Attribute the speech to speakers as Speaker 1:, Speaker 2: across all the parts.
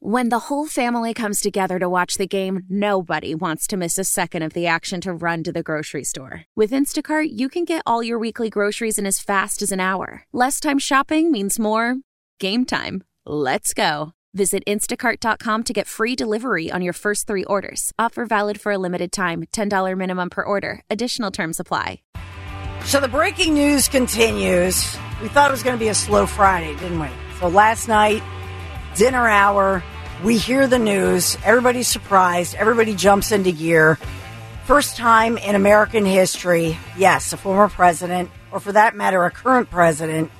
Speaker 1: When the whole family comes together to watch the game, nobody wants to miss a second of the action to run to the grocery store. With Instacart, you can get all your weekly groceries in as fast as an hour. Less time shopping means more game time. Let's go. Visit instacart.com to get free delivery on your first three orders. Offer valid for a limited time $10 minimum per order. Additional terms apply.
Speaker 2: So the breaking news continues. We thought it was going to be a slow Friday, didn't we? So last night, dinner hour, we hear the news. Everybody's surprised. Everybody jumps into gear. First time in American history, yes, a former president, or for that matter, a current president,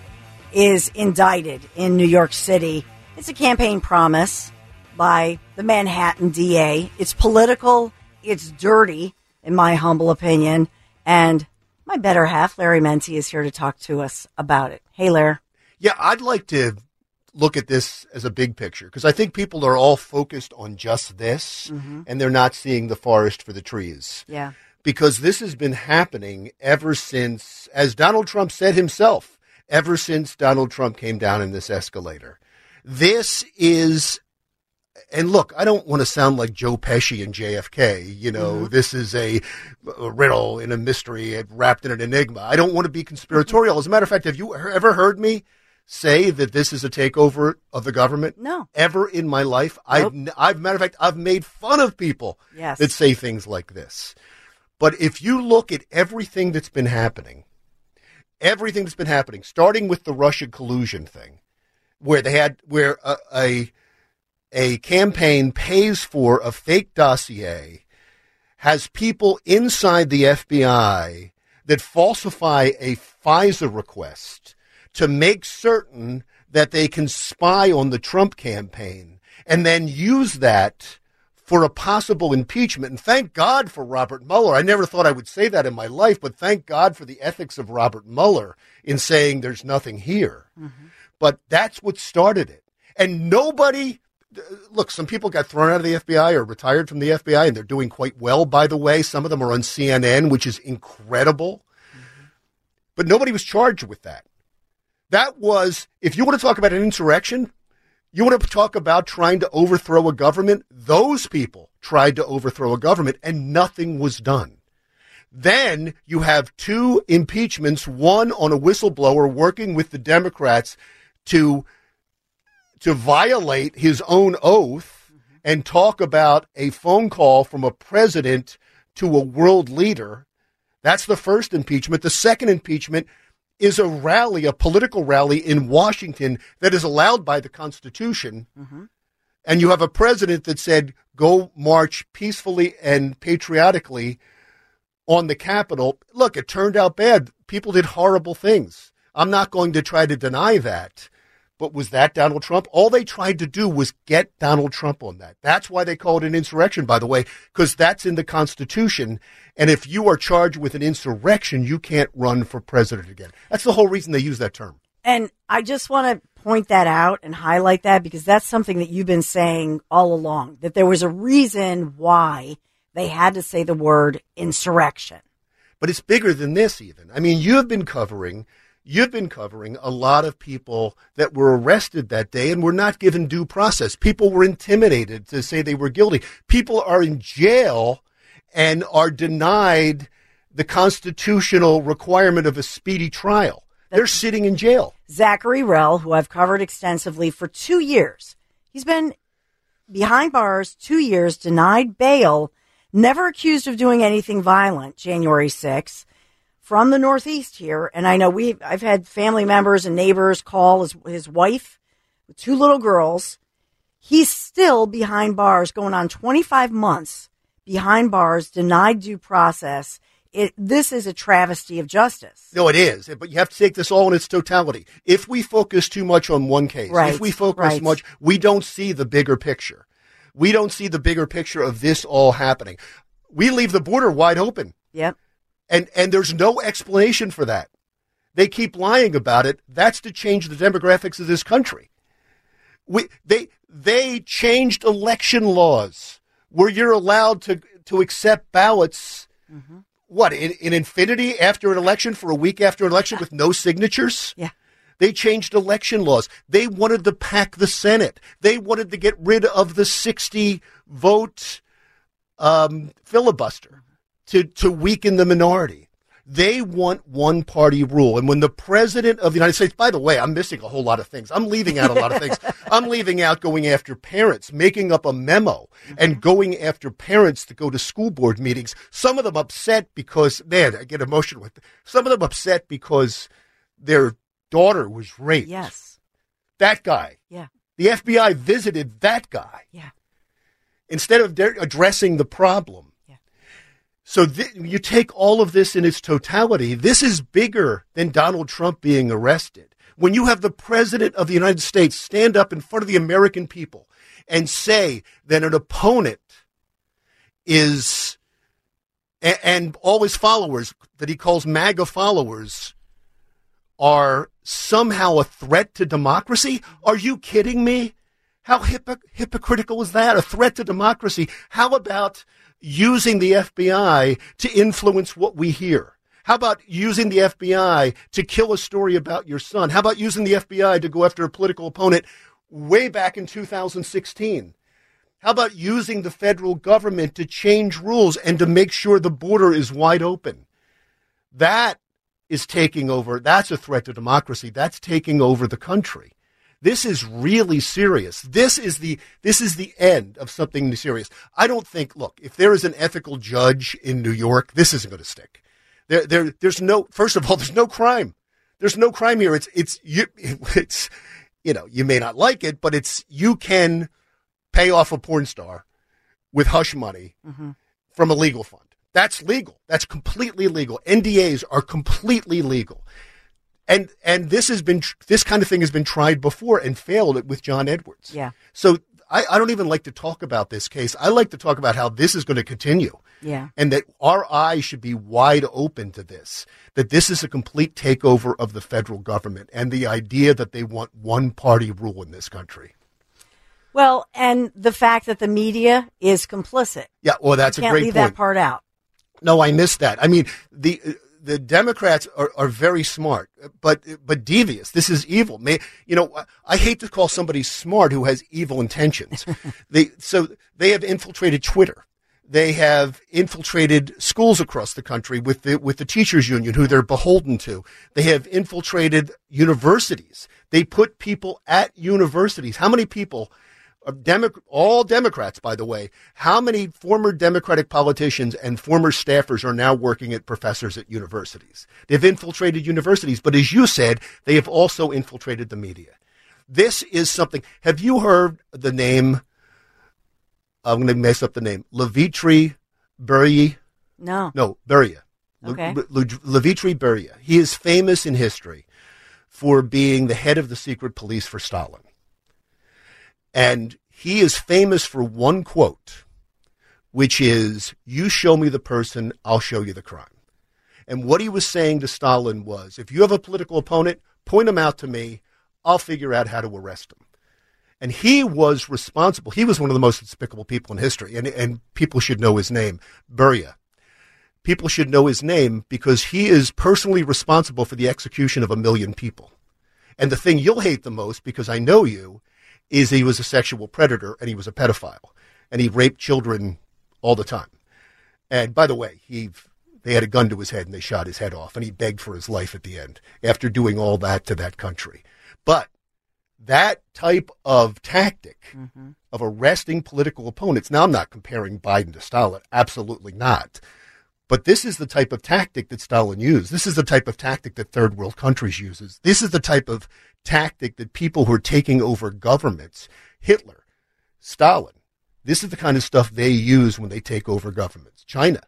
Speaker 2: is indicted in New York City. It's a campaign promise by the Manhattan DA. It's political. It's dirty, in my humble opinion. And my better half, Larry Mendte, is here to talk to us about it. Hey, Larry.
Speaker 3: Yeah, I'd like to look at this as a big picture because I think people are all focused on just this mm-hmm. and they're not seeing the forest for the trees.
Speaker 2: Yeah.
Speaker 3: Because this has been happening ever since, as Donald Trump said himself, ever since Donald Trump came down in this escalator. This is, and look, I don't want to sound like Joe Pesci and JFK. You know, mm-hmm. this is a, a riddle in a mystery wrapped in an enigma. I don't want to be conspiratorial. As a matter of fact, have you ever heard me say that this is a takeover of the government?
Speaker 2: No.
Speaker 3: Ever in my life? I've, n- I've, matter of fact, I've made fun of people
Speaker 2: Yes.
Speaker 3: that say things like this. But if you look at everything that's been happening, everything that's been happening, starting with the Russian collusion thing, where they had where a a, a campaign pays for a fake dossier, has people inside the FBI that falsify a FISA request to make certain that they can spy on the Trump campaign and then use that for a possible impeachment. And thank God for Robert Mueller. I never thought I would say that in my life, but thank God for the ethics of Robert Mueller in saying there's nothing here. Mm-hmm. But that's what started it. And nobody, look, some people got thrown out of the FBI or retired from the FBI, and they're doing quite well, by the way. Some of them are on CNN, which is incredible. Mm-hmm. But nobody was charged with that. That was, if you want to talk about an insurrection, you want to talk about trying to overthrow a government? Those people tried to overthrow a government and nothing was done. Then you have two impeachments, one on a whistleblower working with the Democrats to to violate his own oath and talk about a phone call from a president to a world leader. That's the first impeachment. The second impeachment is a rally, a political rally in Washington that is allowed by the Constitution. Mm-hmm. And you have a president that said, go march peacefully and patriotically on the Capitol. Look, it turned out bad. People did horrible things. I'm not going to try to deny that. But was that Donald Trump? All they tried to do was get Donald Trump on that. That's why they call it an insurrection, by the way, because that's in the Constitution. And if you are charged with an insurrection, you can't run for president again. That's the whole reason they use that term.
Speaker 2: And I just want to point that out and highlight that because that's something that you've been saying all along that there was a reason why they had to say the word insurrection.
Speaker 3: but it's bigger than this even. I mean, you've been covering you've been covering a lot of people that were arrested that day and were not given due process. People were intimidated to say they were guilty. People are in jail and are denied the constitutional requirement of a speedy trial. They're sitting in jail.
Speaker 2: Zachary Rehl, who I've covered extensively for two years, he's been behind bars two years, denied bail, never accused of doing anything violent. January 6th from the Northeast here, and I know we I've had family members and neighbors call his his wife with two little girls. He's still behind bars, going on 25 months behind bars, denied due process. it, this is a travesty of justice.
Speaker 3: No, it is. But you have to take this all in its totality. If we focus too much on one case,
Speaker 2: Right,
Speaker 3: if we focus
Speaker 2: right.
Speaker 3: much, we don't see the bigger picture. We don't see the bigger picture of this all happening. We leave the border wide open.
Speaker 2: Yep.
Speaker 3: And and there's no explanation for that. They keep lying about it. That's to change the demographics of this country. We they they changed election laws where you're allowed to to accept ballots. What in, in infinity after an election for a week after an election with no signatures?
Speaker 2: Yeah.
Speaker 3: They changed election laws. They wanted to pack the Senate. They wanted to get rid of the 60 vote um, filibuster to, to weaken the minority. They want one party rule. And when the president of the United States, by the way, I'm missing a whole lot of things. I'm leaving out a lot of things. I'm leaving out going after parents, making up a memo and mm-hmm. going after parents to go to school board meetings. Some of them upset because, man, I get emotional with Some of them upset because their daughter was raped.
Speaker 2: Yes.
Speaker 3: That guy.
Speaker 2: Yeah.
Speaker 3: The FBI visited that guy
Speaker 2: Yeah.
Speaker 3: instead of addressing the problem. So th- you take all of this in its totality. This is bigger than Donald Trump being arrested. When you have the president of the United States stand up in front of the American people and say that an opponent is, a- and all his followers that he calls MAGA followers are somehow a threat to democracy? Are you kidding me? How hypo- hypocritical is that? A threat to democracy? How about using the FBI to influence what we hear? How about using the FBI to kill a story about your son? How about using the FBI to go after a political opponent way back in 2016? How about using the federal government to change rules and to make sure the border is wide open? That is taking over. That's a threat to democracy. That's taking over the country. This is really serious. This is the this is the end of something serious. I don't think. Look, if there is an ethical judge in New York, this isn't going to stick. There, there, there's no. First of all, there's no crime. There's no crime here. It's it's you. It's you know you may not like it, but it's you can pay off a porn star with hush money mm-hmm. from a legal fund. That's legal. That's completely legal. NDAs are completely legal. And and this has been this kind of thing has been tried before and failed with John Edwards.
Speaker 2: Yeah.
Speaker 3: So I, I don't even like to talk about this case. I like to talk about how this is going to continue.
Speaker 2: Yeah.
Speaker 3: And that our eyes should be wide open to this. That this is a complete takeover of the federal government and the idea that they want one party rule in this country.
Speaker 2: Well, and the fact that the media is complicit.
Speaker 3: Yeah, well, that's a
Speaker 2: Can't
Speaker 3: great
Speaker 2: leave
Speaker 3: point.
Speaker 2: that part out.
Speaker 3: No, I missed that. I mean, the the Democrats are, are very smart, but but devious. This is evil. May, you know, I hate to call somebody smart who has evil intentions. they so they have infiltrated Twitter. They have infiltrated schools across the country with the with the teachers union who they're beholden to. They have infiltrated universities. They put people at universities. How many people of Demo- all Democrats, by the way, how many former Democratic politicians and former staffers are now working at professors at universities? They've infiltrated universities, but as you said, they have also infiltrated the media. This is something. Have you heard the name? I'm going to mess up the name. Levitri Beria.
Speaker 2: No.
Speaker 3: No, Beria. Le-
Speaker 2: Okay.
Speaker 3: Le- Le- Levitri Beria. He is famous in history for being the head of the secret police for Stalin. And he is famous for one quote, which is, You show me the person, I'll show you the crime. And what he was saying to Stalin was, If you have a political opponent, point him out to me, I'll figure out how to arrest him. And he was responsible. He was one of the most despicable people in history, and, and people should know his name, Beria. People should know his name because he is personally responsible for the execution of a million people. And the thing you'll hate the most, because I know you, is he was a sexual predator and he was a pedophile and he raped children all the time. And by the way, he they had a gun to his head and they shot his head off and he begged for his life at the end after doing all that to that country. But that type of tactic mm-hmm. of arresting political opponents. Now I'm not comparing Biden to Stalin, absolutely not. But this is the type of tactic that Stalin used. This is the type of tactic that third world countries uses. This is the type of tactic that people who are taking over governments, Hitler, Stalin, this is the kind of stuff they use when they take over governments. China.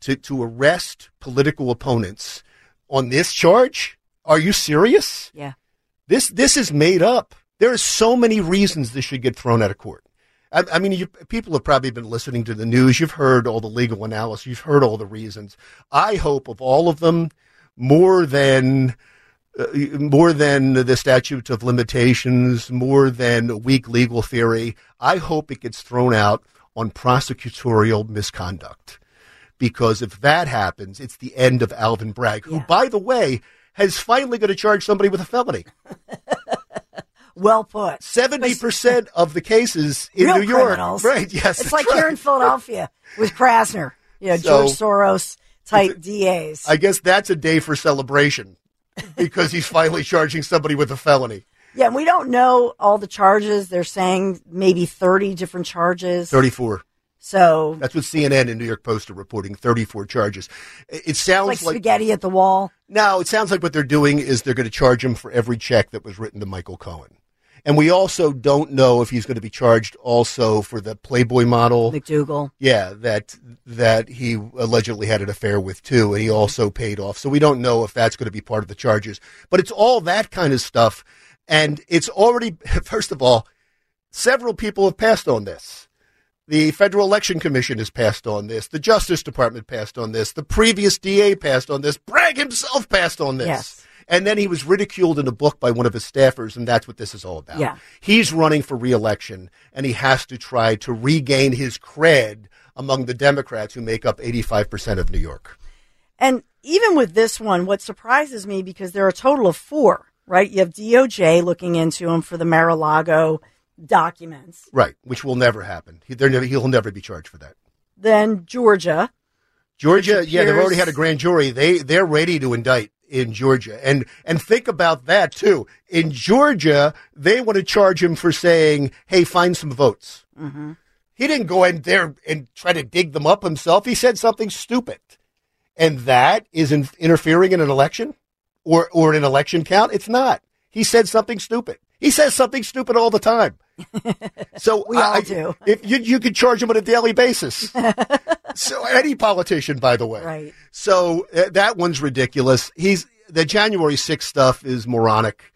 Speaker 3: to, to arrest political opponents on this charge? Are you serious?
Speaker 2: Yeah.
Speaker 3: This this is made up. There are so many reasons this should get thrown out of court. I, I mean, you, people have probably been listening to the news. You've heard all the legal analysis. You've heard all the reasons. I hope of all of them, more than uh, more than the statute of limitations, more than weak legal theory. I hope it gets thrown out on prosecutorial misconduct. Because if that happens, it's the end of Alvin Bragg, who,
Speaker 2: Yeah.
Speaker 3: by the way, has finally going to charge somebody with a felony.
Speaker 2: Well put.
Speaker 3: Seventy percent of the cases in New York,
Speaker 2: criminals.
Speaker 3: right? Yes,
Speaker 2: It's like
Speaker 3: right.
Speaker 2: here in Philadelphia with Krasner, you know,
Speaker 3: So-
Speaker 2: George Soros type DAs.
Speaker 3: I guess that's a day for celebration because he's finally charging somebody with a felony.
Speaker 2: yeah, and we don't know all the charges. They're saying maybe 30 different charges.
Speaker 3: Thirty-four.
Speaker 2: So
Speaker 3: That's what CNN and New York Post are reporting. Thirty-four charges. It sounds
Speaker 2: like
Speaker 3: like,
Speaker 2: spaghetti at the wall.
Speaker 3: now. It sounds like what they're doing is they're going to charge him for every check that was written to Michael Cohen. And we also don't know if he's going to be charged also for the Playboy model.
Speaker 2: McDougal.
Speaker 3: Yeah, that that he allegedly had an affair with too, and he also paid off. So we don't know if that's going to be part of the charges. But it's all that kind of stuff, and it's already first of all, several people have passed on this. The Federal Election Commission has passed on this. The Justice Department passed on this. The previous DA passed on this. Bragg himself passed on this.
Speaker 2: Yes.
Speaker 3: And then he was ridiculed in a book by one of his staffers, and that's what this is all about.
Speaker 2: Yeah.
Speaker 3: He's running for reelection, and he has to try to regain his cred among the Democrats who make up 85% of New York.
Speaker 2: And even with this one, what surprises me because there are a total of four, right? You have DOJ looking into him for the Mar-a-Lago documents.
Speaker 3: Right, which will never happen. He, never, he'll never be charged for that.
Speaker 2: Then Georgia.
Speaker 3: Georgia, yeah, they've already had a grand jury. They they're ready to indict in Georgia, and and think about that too. In Georgia, they want to charge him for saying, "Hey, find some votes."
Speaker 2: Mm-hmm.
Speaker 3: He didn't go in there and try to dig them up himself. He said something stupid, and that is in, interfering in an election or or an election count. It's not. He said something stupid. He says something stupid all the time. So
Speaker 2: We all
Speaker 3: I-
Speaker 2: do.
Speaker 3: If you you could charge him on a daily basis. so any politician, by the way.
Speaker 2: Right.
Speaker 3: So uh, that one's ridiculous. He's the January 6th stuff is moronic.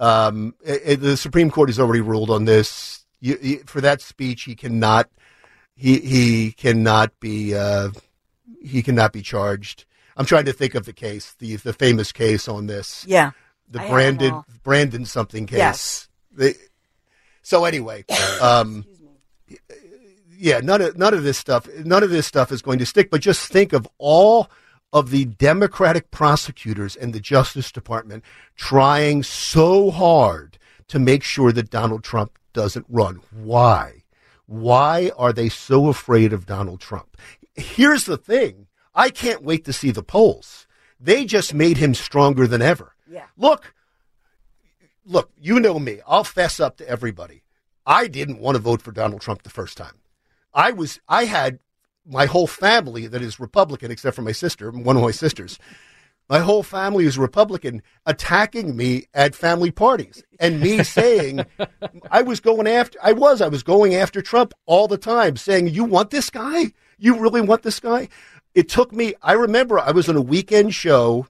Speaker 3: Um, uh, uh, the Supreme Court has already ruled on this. You, you, for that speech, he cannot. He he cannot be. Uh, he cannot be charged. I'm trying to think of the case, the the famous case on this,
Speaker 2: Yeah.
Speaker 3: the
Speaker 2: I
Speaker 3: Brandon. Brandon something case.
Speaker 2: Yes.
Speaker 3: The- so anyway, um, yeah, none of none of this stuff, none of this stuff is going to stick. But just think of all of the Democratic prosecutors and the Justice Department trying so hard to make sure that Donald Trump doesn't run. Why? Why are they so afraid of Donald Trump? Here's the thing: I can't wait to see the polls. They just made him stronger than ever.
Speaker 2: Yeah.
Speaker 3: Look, look, you know me. I'll fess up to everybody. I didn't want to vote for Donald Trump the first time. I was I had my whole family that is Republican except for my sister, one of my sisters. My whole family is Republican attacking me at family parties and me saying I was going after I was I was going after Trump all the time saying you want this guy? You really want this guy? It took me I remember I was on a weekend show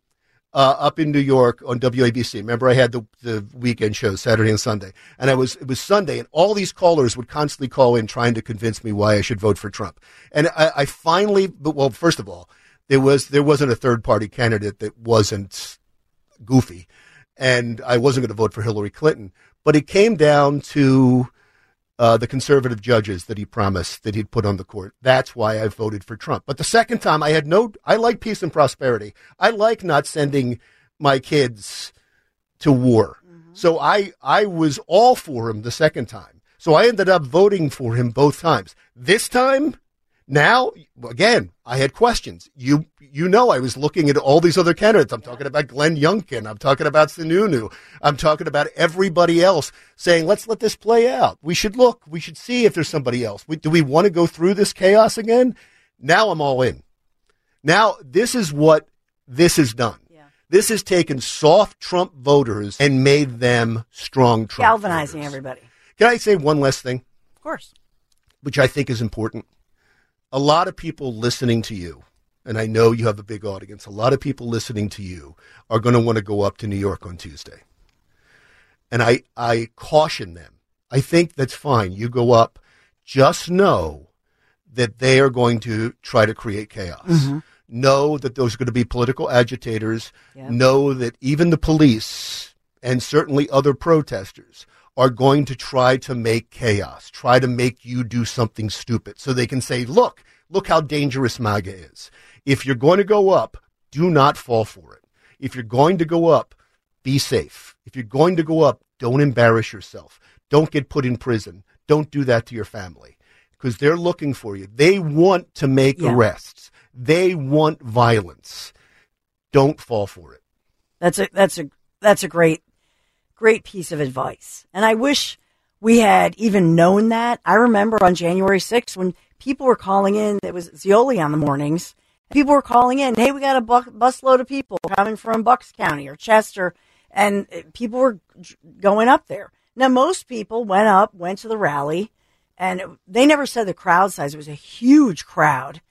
Speaker 3: uh, up in New York on WABC. Remember, I had the, the weekend shows Saturday and Sunday, and I was it was Sunday, and all these callers would constantly call in trying to convince me why I should vote for Trump. And I, I finally, but well, first of all, there was there wasn't a third party candidate that wasn't goofy, and I wasn't going to vote for Hillary Clinton. But it came down to uh, the conservative judges that he promised that he'd put on the court. That's why I voted for Trump. But the second time, I had no. I like peace and prosperity. I like not sending my kids to war. So I I was all for him the second time. So I ended up voting for him both times. This time, now again, I had questions. You you know I was looking at all these other candidates. I'm talking about Glenn Youngkin. I'm talking about Sununu. I'm talking about everybody else saying, let's let this play out. We should look. We should see if there's somebody else. We, do we want to go through this chaos again? Now I'm all in. Now this is what this has done. This has taken soft Trump voters and made them strong Trump
Speaker 2: Galvanizing
Speaker 3: voters.
Speaker 2: everybody.
Speaker 3: Can I say one last thing?
Speaker 2: Of course.
Speaker 3: which I think is important. A lot of people listening to you and I know you have a big audience, a lot of people listening to you are going to want to go up to New York on Tuesday. And I, I caution them. I think that's fine. You go up, just know that they are going to try to create chaos. Mm-hmm. Know that those are going to be political agitators.
Speaker 2: Yep.
Speaker 3: Know that even the police and certainly other protesters are going to try to make chaos, try to make you do something stupid so they can say, look, look how dangerous MAGA is. If you're going to go up, do not fall for it. If you're going to go up, be safe. If you're going to go up, don't embarrass yourself. Don't get put in prison. Don't do that to your family because they're looking for you. They want to make
Speaker 2: Yeah.
Speaker 3: arrests. They want violence. Don't fall for it.
Speaker 2: That's a that's a that's a great great piece of advice. And I wish we had even known that. I remember on January 6th when people were calling in, it was Zeoli on the mornings. People were calling in, hey, we got a bu- busload of people coming from Bucks County or Chester, and uh, people were going up there. Now, most people went up, went to the rally, and it- they never said the crowd size. It was a huge crowd.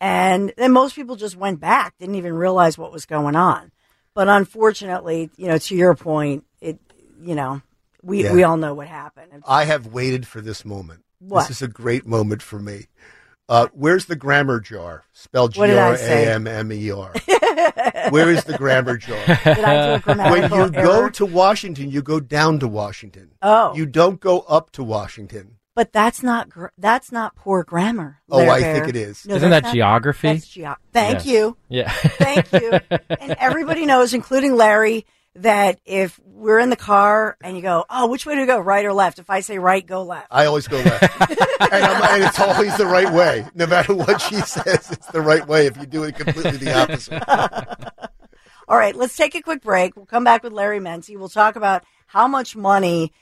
Speaker 2: And then most people just went back, didn't even realize what was going on. But unfortunately, you know, to your point, it, you know, we,
Speaker 3: Yeah.
Speaker 2: we all know what happened.
Speaker 3: I have waited for this moment.
Speaker 2: What?
Speaker 3: This is a great moment for me. Uh, where's the grammar jar? Spelled G
Speaker 2: What did I
Speaker 3: R
Speaker 2: say?
Speaker 3: A M M E R. Where is the grammar jar?
Speaker 2: Did I do a
Speaker 3: when
Speaker 2: grammatical
Speaker 3: you go to Washington, you go down to Washington.
Speaker 2: Oh.
Speaker 3: You don't go up to Washington.
Speaker 2: but that's not gr- that's not poor grammar.
Speaker 3: Oh, I
Speaker 2: Bear.
Speaker 3: think it is.
Speaker 2: No,
Speaker 4: Isn't that
Speaker 2: not-
Speaker 4: geography?
Speaker 2: That's geo- Thank
Speaker 4: Yes.
Speaker 2: you.
Speaker 4: Yeah.
Speaker 2: Thank you. and everybody knows, including Larry, that if we're in the car and you go, oh, which way to go, right or left? If I say right, go left.
Speaker 3: I always go left, and, I'm, and it's always the right way. No matter what she says, it's the right way. If you do it completely the opposite,
Speaker 2: All right, let's take a quick break. We'll come back with Larry Mendte. We'll talk about how much money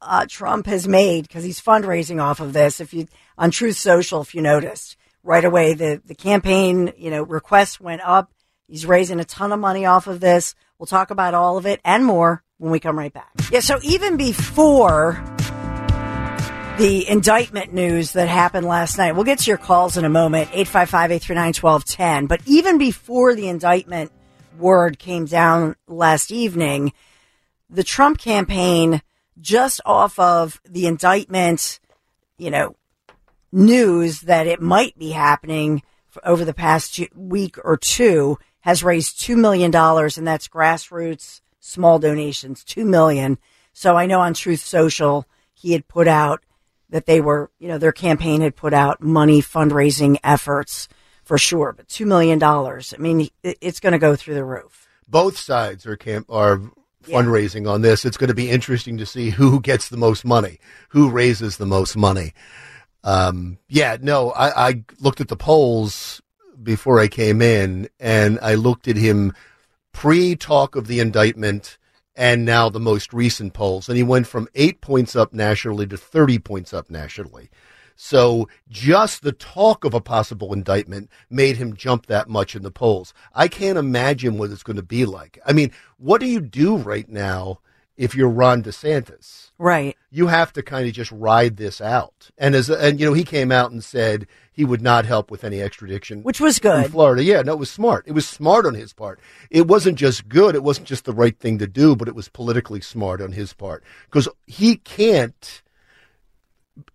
Speaker 2: uh, Trump has made because he's fundraising off of this. If you on Truth Social, if you noticed right away, the the campaign you know requests went up. He's raising a ton of money off of this. We'll talk about all of it and more when we come right back. Yeah, so even before the indictment news that happened last night. We'll get to your calls in a moment, 855-839-1210. But even before the indictment word came down last evening, the Trump campaign, just off of the indictment, you know, news that it might be happening over the past week or two, has raised $2 million, and that's grassroots small donations, 2 million. So I know on Truth Social, he had put out that they were, you know, their campaign had put out money fundraising efforts for sure, but $2 million. I mean, it's going to go through the roof.
Speaker 3: both sides are camp are fundraising on this. It's going to be interesting to see who gets the most money, who raises the most money. Um, yeah, no, I, I looked at the polls before I came in, and I looked at him pre talk of the indictment and now the most recent polls, and he went from eight points up nationally to 30 points up nationally. So just the talk of a possible indictment made him jump that much in the polls. I can't imagine what it's going to be like. I mean, what do you do right now if you're Ron DeSantis?
Speaker 2: Right.
Speaker 3: You have to kind of just ride this out. And as and you know, he came out and said he would not help with any extradition
Speaker 2: Which was good. in.
Speaker 3: Florida. Yeah, no, it was smart. It was smart on his part. It wasn't just good. It wasn't just the right thing to do, but it was politically smart on his part because he can't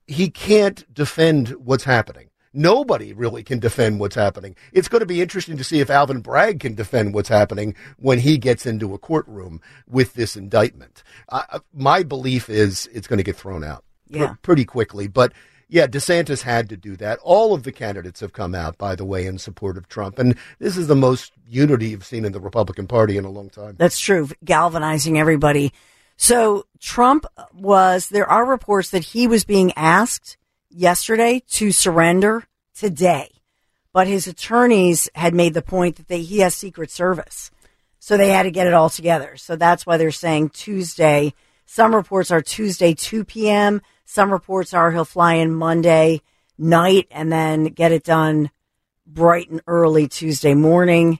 Speaker 3: he can't defend what's happening. Nobody really can defend what's happening. It's going to be interesting to see if Alvin Bragg can defend what's happening when he gets into a courtroom with this indictment. Uh, my belief is it's going to get thrown out pr-
Speaker 2: Yeah.
Speaker 3: pretty quickly. But yeah, DeSantis had to do that. All of the candidates have come out, by the way, in support of Trump. And this is the most unity you've seen in the Republican Party in a long time.
Speaker 2: That's true, galvanizing everybody. So Trump was, there are reports that he was being asked yesterday to surrender today, but his attorneys had made the point that they, he has Secret Service. So they had to get it all together. So that's why they're saying Tuesday. Some reports are Tuesday, 2 p.m. Some reports are he'll fly in Monday night and then get it done bright and early Tuesday morning.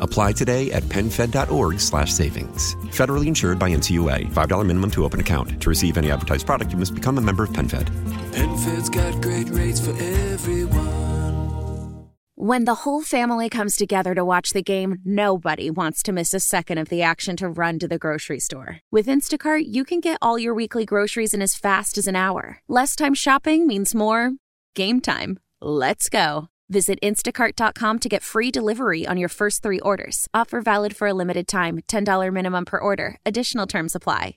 Speaker 5: Apply today at PenFed.org slash savings. Federally insured by NCUA. $5 minimum to open account. To receive any advertised product, you must become a member of PenFed.
Speaker 6: PenFed's got great rates for everyone.
Speaker 1: When the whole family comes together to watch the game, nobody wants to miss a second of the action to run to the grocery store. With Instacart, you can get all your weekly groceries in as fast as an hour. Less time shopping means more game time. Let's go. Visit instacart.com to get free delivery on your first three orders. Offer valid for a limited time $10 minimum per order. Additional terms apply.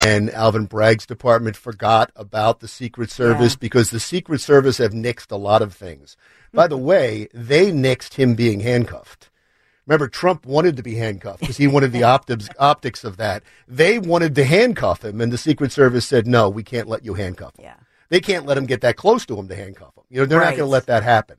Speaker 3: And Alvin Bragg's department forgot about the Secret Service
Speaker 2: Yeah.
Speaker 3: because the Secret Service have nixed a lot of things. By the mm-hmm. way, they nixed him being handcuffed. Remember, Trump wanted to be handcuffed because he wanted the optics, optics of that. They wanted to handcuff him, and the Secret Service said, no, we can't let you handcuff him.
Speaker 2: Yeah.
Speaker 3: They can't let him get that close to him to handcuff him. You know, they're not going to let that happen.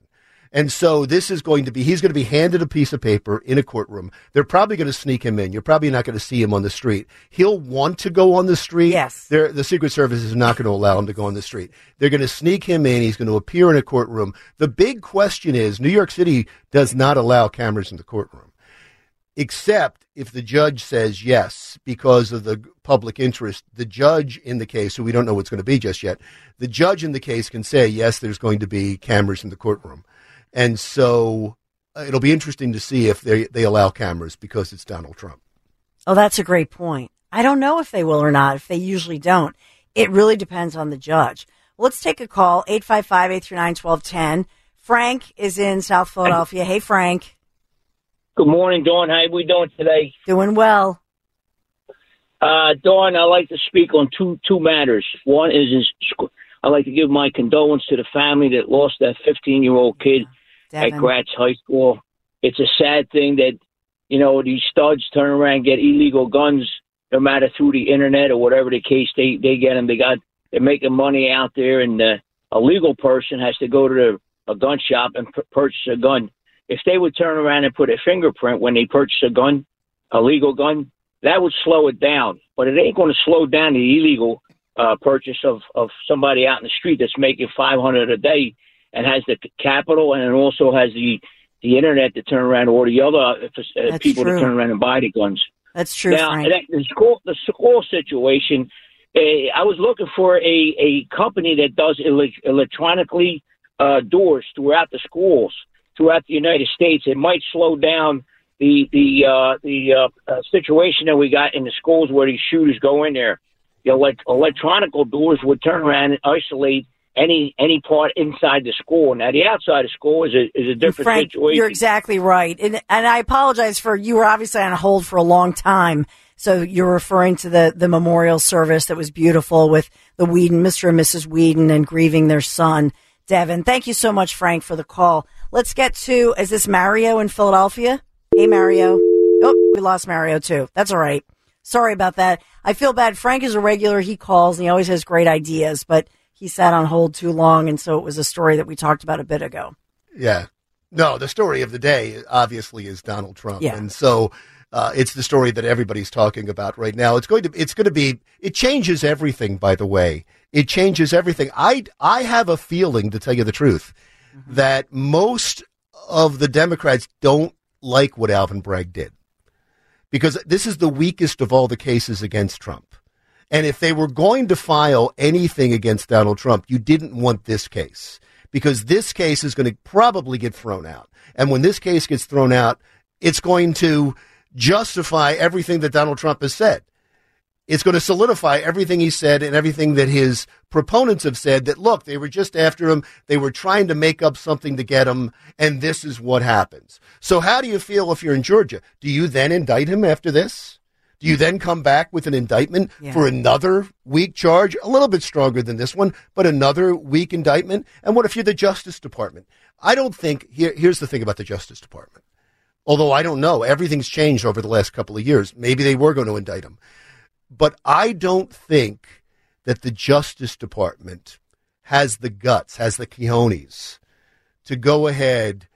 Speaker 3: And so this is going to be, he's going to be handed a piece of paper in a courtroom. They're probably going to sneak him in. You're probably not going to see him on the street. He'll want to go on the street.
Speaker 2: Yes.
Speaker 3: They're, the Secret Service is not going to allow him to go on the street. They're going to sneak him in. He's going to appear in a courtroom. The big question is New York City does not allow cameras in the courtroom except if the judge says yes because of the public interest. The judge in the case, who we don't know what's going to be just yet, the judge in the case can say yes, there's going to be cameras in the courtroom, and so uh, it'll be interesting to see if they they allow cameras because it's Donald Trump.
Speaker 2: Oh, that's a great point. I don't know if they will or not, if they usually don't. It really depends on the judge. Let's take a call, 855-839-1210. Frank is in South Philadelphia. Hey, Frank.
Speaker 7: Good morning, Dawn. How are we doing today?
Speaker 2: Doing well.
Speaker 7: Uh, Dawn, I like to speak on two two matters. One is, is sc- I like to give my condolence to the family that lost that 15 year old kid at
Speaker 2: Devin.
Speaker 7: Gratz High School. It's a sad thing that you know these studs turn around and get illegal guns, no matter through the internet or whatever the case. They they get them. They got they're making money out there, and uh, a legal person has to go to the, a gun shop and p- purchase a gun. If they would turn around and put a fingerprint when they purchase a gun, a legal gun, that would slow it down. But it ain't going to slow down the illegal uh, purchase of, of somebody out in the street that's making 500 a day and has the capital and it also has the the internet to turn around or the other uh, people
Speaker 2: true.
Speaker 7: to turn around and buy the guns.
Speaker 2: That's true,
Speaker 7: now, that, the school the school situation, uh, I was looking for a a company that does ele- electronically uh, doors throughout the schools throughout the United States. It might slow down the the uh, the uh, uh, situation that we got in the schools where these shooters go in there. The elect- electronical doors would turn around and isolate any any part inside the school. Now the outside of school is a is a different
Speaker 2: Frank,
Speaker 7: situation.
Speaker 2: you're exactly right. And, and I apologize for you were obviously on hold for a long time. So you're referring to the, the memorial service that was beautiful with the Whedon, Mr. and Mrs. Whedon and grieving their son, Devin. Thank you so much, Frank, for the call. Let's get to, is this Mario in Philadelphia? Hey, Mario. Oh, we lost Mario too. That's all right. Sorry about that. I feel bad. Frank is a regular. He calls and he always has great ideas, but he sat on hold too long. And so it was a story that we talked about a bit ago.
Speaker 3: Yeah. No, the story of the day obviously is Donald Trump.
Speaker 2: Yeah.
Speaker 3: And so uh, it's the story that everybody's talking about right now. It's going to it's going to be it changes everything by the way. It changes everything. I I have a feeling to tell you the truth that most of the Democrats don't like what Alvin Bragg did. Because this is the weakest of all the cases against Trump. And if they were going to file anything against Donald Trump, you didn't want this case because this case is going to probably get thrown out. And when this case gets thrown out, it's going to justify everything that Donald Trump has said. It's going to solidify everything he said and everything that his proponents have said that, look, they were just after him. They were trying to make up something to get him. And this is what happens. So how do you feel if you're in Georgia? Do you then indict him after this? Do you then come back with an indictment
Speaker 2: Yeah.
Speaker 3: for another weak charge, a little bit stronger than this one, but another weak indictment? And what if you're the Justice Department? I don't think here, here's the thing about the Justice Department. Although I don't know, everything's changed over the last couple of years. Maybe they were going to indict him. But I don't think that the Justice Department has the guts, has the cojones to go ahead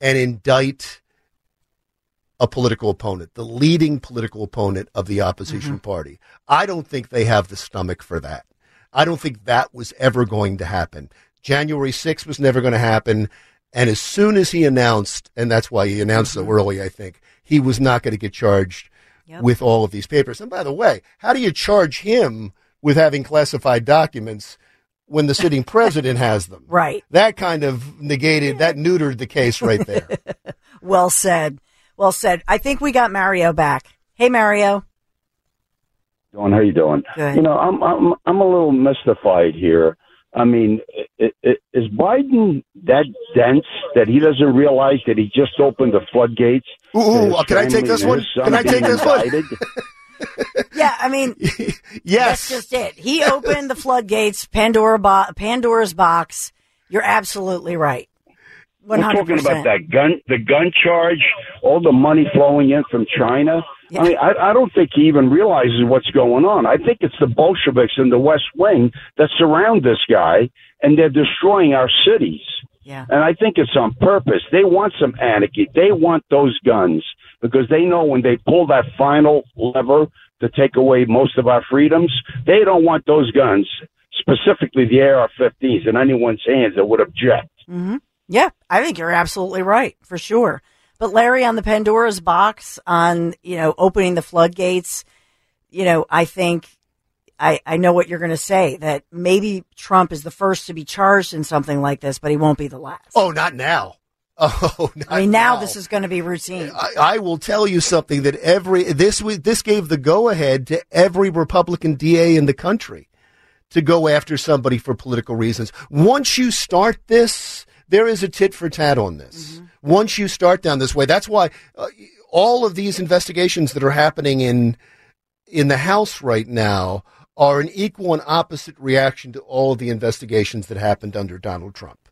Speaker 3: and indict a political opponent, the leading political opponent of the opposition mm-hmm. party. I don't think they have the stomach for that. I don't think that was ever going to happen. January 6th was never going to happen. And as soon as he announced, and that's why he announced so mm-hmm. early, I think, he was not going to get charged
Speaker 2: Yep.
Speaker 3: with all of these papers. And by the way, how do you charge him with having classified documents when the sitting president has them?
Speaker 2: Right.
Speaker 3: That kind of negated, that neutered the case right there.
Speaker 2: Well said. Well said. I think we got Mario back. Hey, Mario.
Speaker 4: Doing? How you doing?
Speaker 2: Good.
Speaker 4: You know, I'm I'm I'm a little mystified here. I mean, i i is Biden that dense that he doesn't realize that he just opened the floodgates?
Speaker 3: Ooh, ooh,
Speaker 4: uh,
Speaker 3: can I take this one? Can I take
Speaker 4: being
Speaker 3: this one?
Speaker 2: Yeah, I mean, yes, that's
Speaker 3: yes.
Speaker 2: just it. He opened the floodgates, Pandora bo- Pandora's box. You're absolutely right. One
Speaker 4: We're talking about that gun, the gun charge, all the money flowing in from China.
Speaker 2: Yeah.
Speaker 4: I mean, I, I don't think he even realizes what's going on. I think it's the Bolsheviks in the West Wing that surround this guy, and they're destroying our cities.
Speaker 2: Yeah.
Speaker 4: And I think it's on purpose. They want some anarchy. They want those guns because they know when they pull that final lever to take away most of our freedoms, they don't want those guns, specifically the AR-15s, in anyone's hands that would object.
Speaker 2: hmm Yeah, I think you're absolutely right for sure. But Larry, on the Pandora's box, on you know opening the floodgates, you know, I think I I know what you're going to say that maybe Trump is the first to be charged in something like this, but he won't be the last.
Speaker 3: Oh, not now. Oh,
Speaker 2: I mean, now this is going to be routine.
Speaker 3: I, I will tell you something that every this this gave the go ahead to every Republican DA in the country to go after somebody for political reasons. Once you start this, there is a tit for tat on this. Once you start down this way, that's why uh, all of these investigations that are happening in in the House right now are an equal and opposite reaction to all of the investigations that happened under Donald Trump.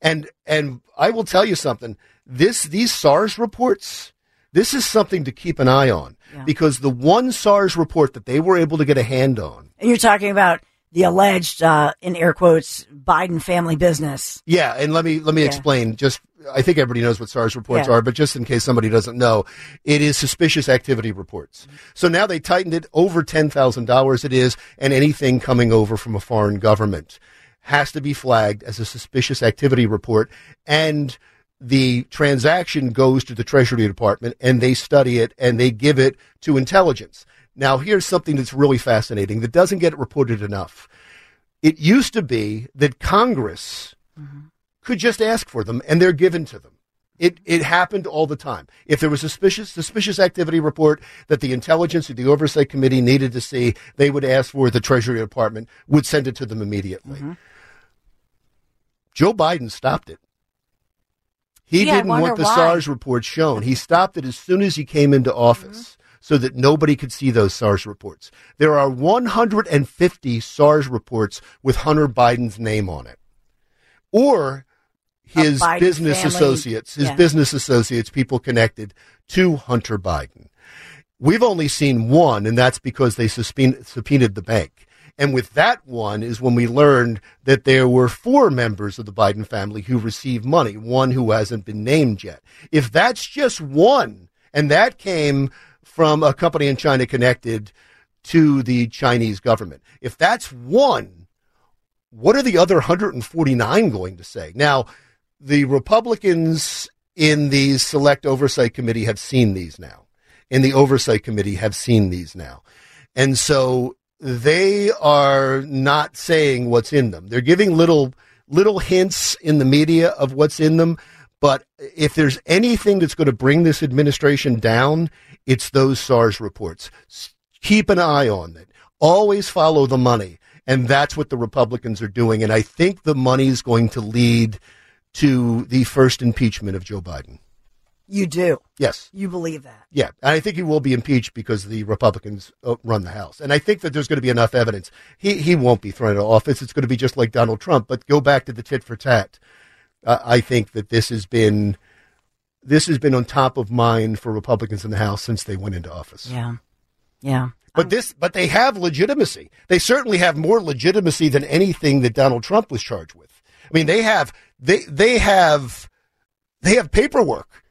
Speaker 3: And and I will tell you something. This these SARS reports, this is something to keep an eye on
Speaker 2: Yeah.
Speaker 3: because the one SARS report that they were able to get a hand on.
Speaker 2: and you're talking about the alleged, uh, in air quotes, Biden family business.
Speaker 3: Yeah, and let me let me
Speaker 2: Yeah.
Speaker 3: explain. Just I think everybody knows what SARS reports
Speaker 2: Yeah.
Speaker 3: are, but just in case somebody doesn't know, it is suspicious activity reports. So now they tightened it over ten thousand dollars. It is, and anything coming over from a foreign government has to be flagged as a suspicious activity report, and the transaction goes to the Treasury Department, and they study it and they give it to intelligence. Now, here's something that's really fascinating that doesn't get reported enough. It used to be that Congress mm-hmm. could just ask for them and they're given to them. It, it happened all the time. If there was a suspicious, suspicious activity report that the intelligence or the oversight committee needed to see, they would ask for the Treasury Department would send it to them immediately. Mm-hmm. Joe Biden stopped it. He
Speaker 2: Yeah,
Speaker 3: didn't want the
Speaker 2: why.
Speaker 3: SARS report shown. He stopped it as soon as he came into mm-hmm. office so that nobody could see those SARS reports. There are 150 SARS reports with Hunter Biden's name on it. Or his business
Speaker 2: family.
Speaker 3: associates, his
Speaker 2: Yeah.
Speaker 3: business associates, people connected to Hunter Biden. We've only seen one, and that's because they subpoenaed the bank. And with that one is when we learned that there were four members of the Biden family who received money, one who hasn't been named yet. If that's just one, and that came from a company in China connected to the Chinese government, if that's one, what are the other 149 going to say? Now, the Republicans in the Select Oversight Committee have seen these now. In the Oversight Committee have seen these now. And so they are not saying what's in them. They're giving little little hints in the media of what's in them, but if there's anything that's going to bring this administration down, it's those SARS reports. Keep an eye on it. Always follow the money. And that's what the Republicans are doing. And I think the money is going to lead to the first impeachment of Joe Biden.
Speaker 2: You do.
Speaker 3: Yes.
Speaker 2: You believe that.
Speaker 3: Yeah, and I think he will be impeached because the Republicans uh, run the House, and I think that there's going to be enough evidence. He he won't be thrown out of office. It's going to be just like Donald Trump. But go back to the tit for tat. Uh, I think that this has been this has been on top of mind for Republicans in the House since they went into office.
Speaker 2: Yeah. Yeah.
Speaker 3: But this, but they have legitimacy. They certainly have more legitimacy than anything that Donald Trump was charged with. I mean, they have they they have they have paperwork.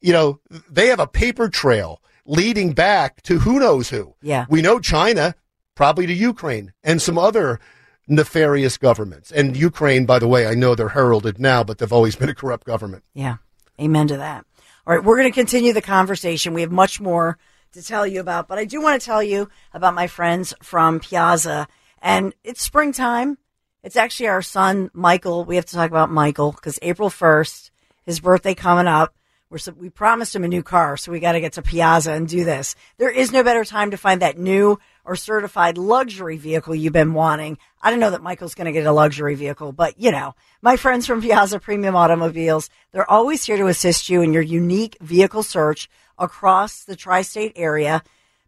Speaker 3: You know, they have a paper trail leading back to who knows who.
Speaker 2: Yeah.
Speaker 3: We know China, probably to Ukraine and some other nefarious governments. And Ukraine, by the way, I know they're heralded now, but they've always been a corrupt government.
Speaker 2: Yeah. Amen to that. All right. We're going to continue the conversation. We have much more to tell you about, but I do want to tell you about my friends from Piazza. And it's springtime. It's actually our son, Michael. We have to talk about Michael because April 1st, his birthday coming up. We're, we promised him a new car, so we got to get to Piazza and do this. There is no better time to find that new or certified luxury vehicle you've been wanting. I don't know that Michael's going to get a luxury vehicle, but you know, my friends from Piazza Premium Automobiles, they're always here to assist you in your unique vehicle search across the tri-state area.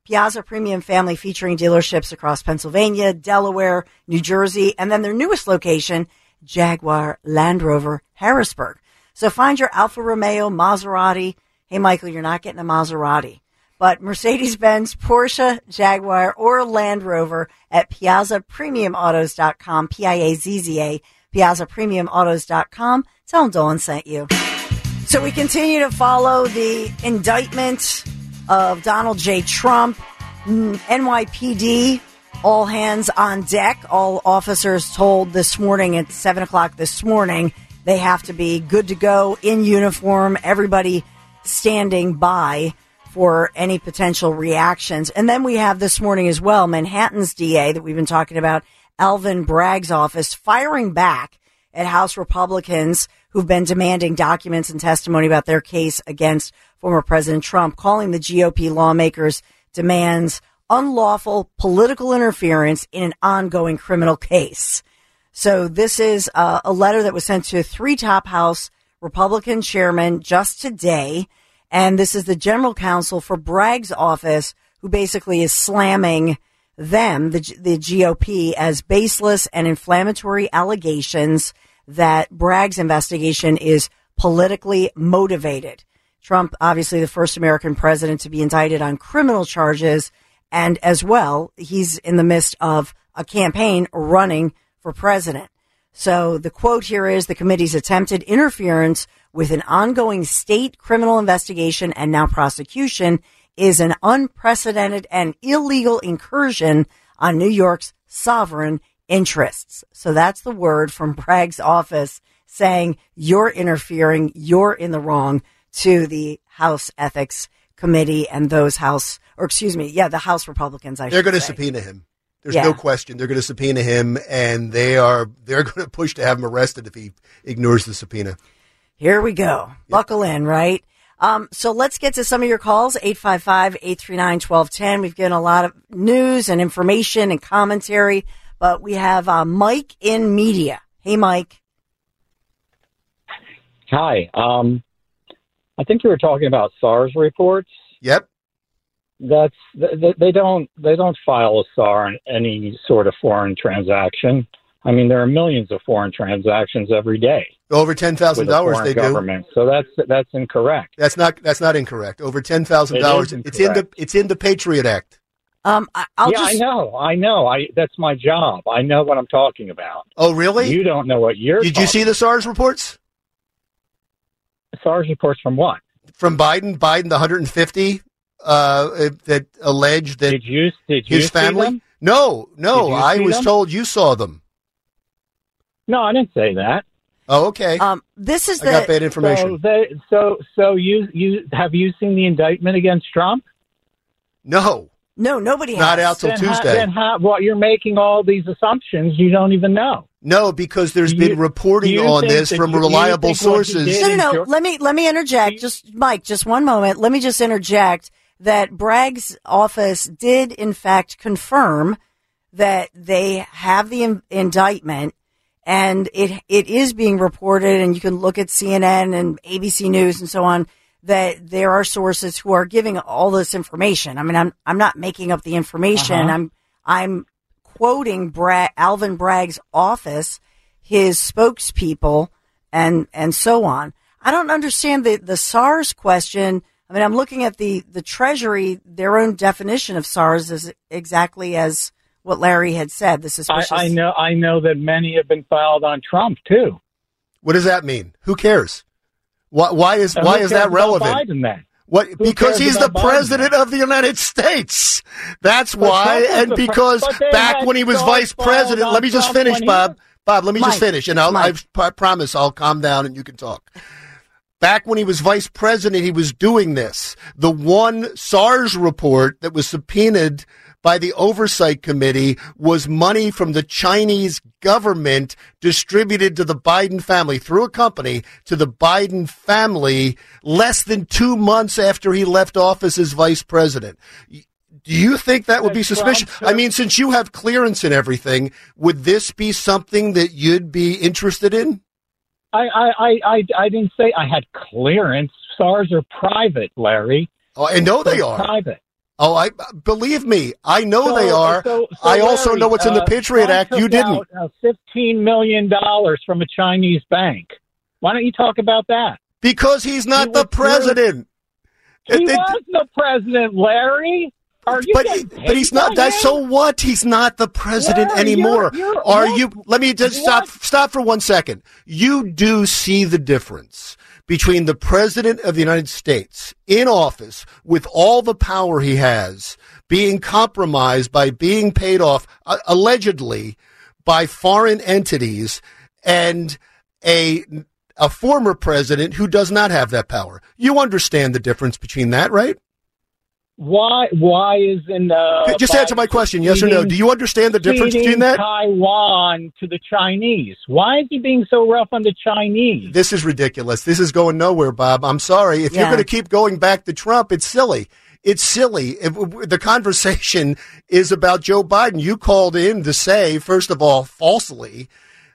Speaker 2: Piazza Premium Family featuring dealerships across Pennsylvania, Delaware, New Jersey, and then their newest location, Jaguar Land Rover Harrisburg. So find your Alfa Romeo, Maserati. Hey, Michael, you're not getting a Maserati, but Mercedes Benz, Porsche, Jaguar, or Land Rover at PiazzaPremiumAutos.com, P-I-A-Z-Z-A, PiazzaPremiumAutos.com. Tell them Dolan sent you. So we continue to follow the indictment of Donald J. Trump, Mm, NYPD, all hands on deck. All officers told this morning at seven o'clock this morning they have to be good to go in uniform. Everybody standing by for any potential reactions. And then we have this morning as well Manhattan's DA that we've been talking about, Alvin Bragg's office, firing back at House Republicans who've been demanding documents and testimony about their case against former President Trump, calling the GOP lawmakers' demands unlawful political interference in an ongoing criminal case. So this is uh, a letter that was sent to three top House Republican chairmen just today. And this is the general counsel for Bragg's office, who basically is slamming them, the, the GOP, as baseless and inflammatory allegations that Bragg's investigation is politically motivated. Trump, obviously the first American president to be indicted on criminal charges. And as well, he's in the midst of a campaign running for president. So the quote here is the committee's attempted interference with an ongoing state criminal investigation and now prosecution is an unprecedented and illegal incursion on New York's sovereign interests. So that's the word from Bragg's office saying you're interfering, you're in the wrong to the House Ethics Committee and those House, or excuse me, yeah, the House Republicans. I
Speaker 3: They're going to subpoena him. There's
Speaker 2: Yeah.
Speaker 3: no question. They're going to subpoena him, and they are they're going to push to have him arrested if he ignores the subpoena.
Speaker 2: Here we go. Buckle in, right? Um, so let's get to some of your calls. 855-839-1210. We've given a lot of news and information and commentary, but we have uh, Mike in Media. Hey, Mike.
Speaker 8: Hi. Um, I think you were talking about SARS reports.
Speaker 3: Yep.
Speaker 8: That's they, they don't they don't file a SAR on any sort of foreign transaction. I mean, there are millions of foreign transactions every day.
Speaker 3: Over ten thousand dollars,
Speaker 8: foreign
Speaker 3: they do.
Speaker 8: So that's that's incorrect.
Speaker 3: That's not that's not incorrect. Over ten thousand
Speaker 8: It
Speaker 3: dollars.
Speaker 8: is
Speaker 3: It's in the it's in the Patriot Act.
Speaker 2: Um, I, I'll
Speaker 8: yeah,
Speaker 2: just
Speaker 8: I know, I know. I that's my job. I know what I'm talking about.
Speaker 3: Oh, really?
Speaker 8: You don't know what you're.
Speaker 3: Did you see the SARS reports
Speaker 8: SARS reports from what?
Speaker 3: from Biden? Biden, the 150 uh, that alleged that
Speaker 8: Did you did you
Speaker 3: his
Speaker 8: see
Speaker 3: family.
Speaker 8: them?
Speaker 3: No, no. I was
Speaker 8: them?
Speaker 3: told you saw them.
Speaker 8: No, I didn't say that.
Speaker 3: Oh, okay.
Speaker 2: um, this is
Speaker 3: I got bad information.
Speaker 8: So, they, so, so you, you have you seen the indictment against Trump?
Speaker 3: no,
Speaker 2: no, nobody has.
Speaker 3: not out till
Speaker 8: then How,
Speaker 3: Tuesday.
Speaker 8: then how, well, you're making all these assumptions you don't even know.
Speaker 3: no, because there's
Speaker 8: You-
Speaker 3: been reporting on this from
Speaker 8: you- you
Speaker 3: reliable
Speaker 8: think
Speaker 3: sources.
Speaker 2: No, no, no.
Speaker 8: Sure.
Speaker 2: Let me let me interject. Just Mike, just one moment. Let me just interject that Bragg's office did in fact confirm that they have the in- indictment and it it is being reported and you can look at CNN and ABC News and so on that there are sources who are giving all this information. I mean, I'm I'm not making up the information.
Speaker 8: Uh-huh.
Speaker 2: I'm I'm quoting Bra- Alvin Bragg's office, his spokespeople, and and so on. I don't understand the the SARS question. I mean, I'm looking at the the Treasury. Their own definition of SARS is exactly as what Larry had said. The
Speaker 8: I,
Speaker 2: suspicious.
Speaker 8: I know. I know that many have been filed on Trump too.
Speaker 3: What does that mean? Who cares? Why, why is
Speaker 8: And
Speaker 3: why
Speaker 8: who
Speaker 3: is
Speaker 8: cares
Speaker 3: that relevant?
Speaker 8: Biden then?
Speaker 3: What?
Speaker 8: Who
Speaker 3: Because he's the
Speaker 8: Biden
Speaker 3: president of the United States. That's
Speaker 8: But
Speaker 3: why,
Speaker 8: Trump
Speaker 3: and
Speaker 8: the pre-
Speaker 3: because back when he was vice president. Let me just
Speaker 8: Trump
Speaker 3: finish,
Speaker 8: when he
Speaker 3: Bob. Bob, let me just finish, and I'll, I promise I'll calm down and you can talk. Back when he was vice president, he was doing this. The one SARS report that was subpoenaed by the oversight committee was money from the Chinese government distributed to the Biden family through a company to the Biden family less than two months after he left office as vice president. Do you think that would be suspicious? I mean, since you have clearance and everything, would this be something that you'd be interested in?
Speaker 8: I, I, I, I, I didn't say I had clearance. SARS are private, Larry.
Speaker 3: Oh, I know they
Speaker 8: They're private.
Speaker 3: Oh, I believe me. I know
Speaker 8: So-
Speaker 3: they are.
Speaker 8: so- so,
Speaker 3: I also
Speaker 8: Larry,
Speaker 3: know what's in the
Speaker 8: uh,
Speaker 3: Patriot
Speaker 8: Trump
Speaker 3: Act. You didn't.
Speaker 8: out, uh, Fifteen million dollars from a Chinese bank. Why don't you talk about that?
Speaker 3: Because he's not
Speaker 8: He
Speaker 3: the president.
Speaker 8: He
Speaker 3: It- it-
Speaker 8: was the president, Larry.
Speaker 3: But but he's not that. So what? He's not the president anymore.
Speaker 8: you're- you're-
Speaker 3: Are
Speaker 8: what?
Speaker 3: you? Let me just stop. Stop for one second. You do see the difference between the president of the United States in office with all the power he has being compromised by being paid off uh, allegedly by foreign entities and a a former president who does not have that power. You understand the difference between that, right?
Speaker 8: Why? Why isn't uh,
Speaker 3: Just answer my question, yes or no. Do you understand the difference between that?
Speaker 8: Taiwan to the Chinese. Why is he being so rough on the Chinese?
Speaker 3: This is ridiculous. This is going nowhere, Bob. I'm sorry. If you're going to keep going back to Trump, it's silly. It's silly. If, the conversation is about Joe Biden. You called in to say, first of all, falsely,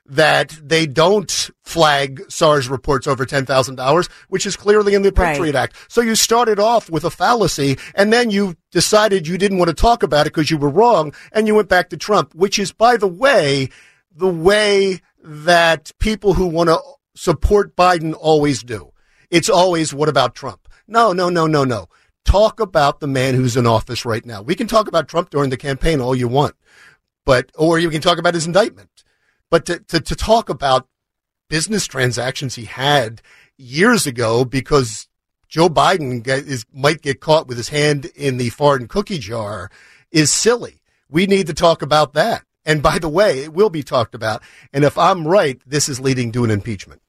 Speaker 3: that they don't flag SARS reports over $10,000, which is clearly in the
Speaker 2: Right.
Speaker 3: Patriot Act. So you started off with a fallacy and then you decided you didn't want to talk about it because you were wrong and you went back to Trump, which is, by the way, the way that people who want to support Biden always do. It's always, what about Trump? No, no, no, no, no. Talk about the man who's in office right now. We can talk about Trump during the campaign all you want, but, or you can talk about his indictment. But to, to, to talk about business transactions he had years ago because Joe Biden get, is, might get caught with his hand in the foreign cookie jar is silly. We need to talk about that. And by the way, it will be talked about. And if I'm right, this is leading to an impeachment.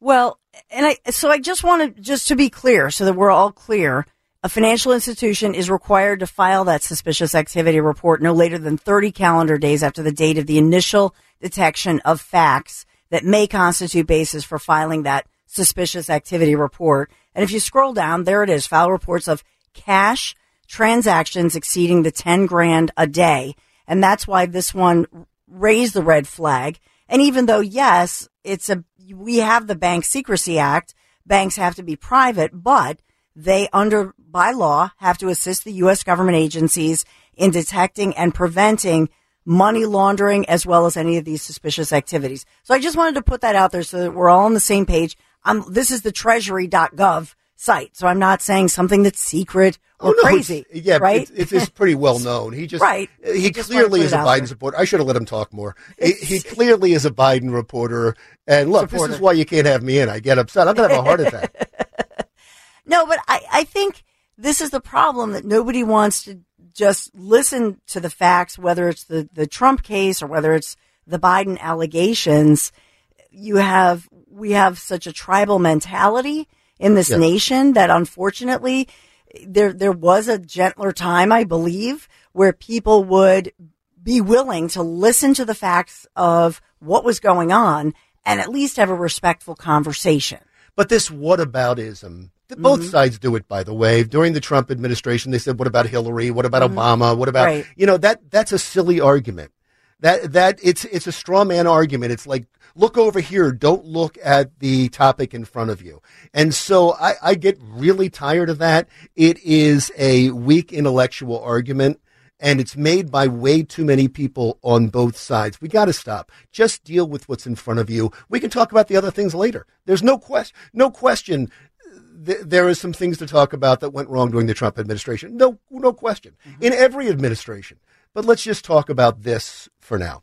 Speaker 2: Well, and I so I just want to just to be clear, so that we're all clear. A financial institution is required to file that suspicious activity report no later than 30 calendar days after the date of the initial detection of facts that may constitute basis for filing that suspicious activity report. And if you scroll down, there it is, file reports of cash transactions exceeding the 10 grand a day. And that's why this one raised the red flag. And even though, yes, it's a, we have the Bank Secrecy Act, banks have to be private, but they under, by law, have to assist the U.S. government agencies in detecting and preventing money laundering as well as any of these suspicious activities. So I just wanted to put that out there so that we're all on the same page. Um, this is the treasury.gov site. So I'm not saying something that's secret or
Speaker 3: Oh, no,
Speaker 2: crazy.
Speaker 3: it's- yeah,
Speaker 2: right?
Speaker 3: It's, it's, it's pretty well known. He just
Speaker 2: Right.
Speaker 3: He
Speaker 2: I just
Speaker 3: clearly is a Biden
Speaker 2: there.
Speaker 3: supporter. I should have let him talk more. He, he clearly is a Biden reporter. And look, this is why you can't have me in. I get upset. I'm going to have a heart attack.
Speaker 2: No, but I, I think this is the problem that nobody wants to just listen to the facts, whether it's the, the Trump case or whether it's the Biden allegations. You have, we have such a tribal mentality in this
Speaker 9: Yeah.
Speaker 2: nation that unfortunately there, there was a gentler time, I believe, where people would be willing to listen to the facts of what was going on and at least have a respectful conversation.
Speaker 3: But this whataboutism, th- both sides do it, by the way. During the Trump administration, they said, what about Hillary? What about
Speaker 2: Mhm.
Speaker 3: Obama? What about,
Speaker 2: Right.
Speaker 3: you know, that, that's a silly argument. That that it's it's a straw man argument. It's like look over here. Don't look at the topic in front of you. And so I, I get really tired of that. It is a weak intellectual argument and it's made by way too many people on both sides. We got to stop. Just deal with what's in front of you. We can talk about the other things later. There's no question, no question. Th- there is some things to talk about that went wrong during the Trump administration. No, no question. Mm-hmm. In every administration. But let's just talk about this for now.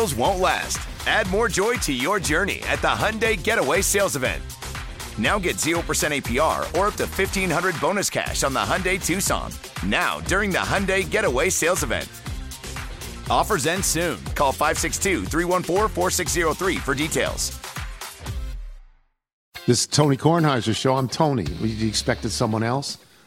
Speaker 10: won't last. Add more joy to your journey at the Hyundai Getaway Sales Event. Now get 0% APR or up to 1500 bonus cash on the Hyundai Tucson. Now, during the Hyundai Getaway Sales Event. Offers end soon. Call 562 314 4603 for details.
Speaker 11: This is Tony Kornheiser's show. I'm Tony. You expected someone else?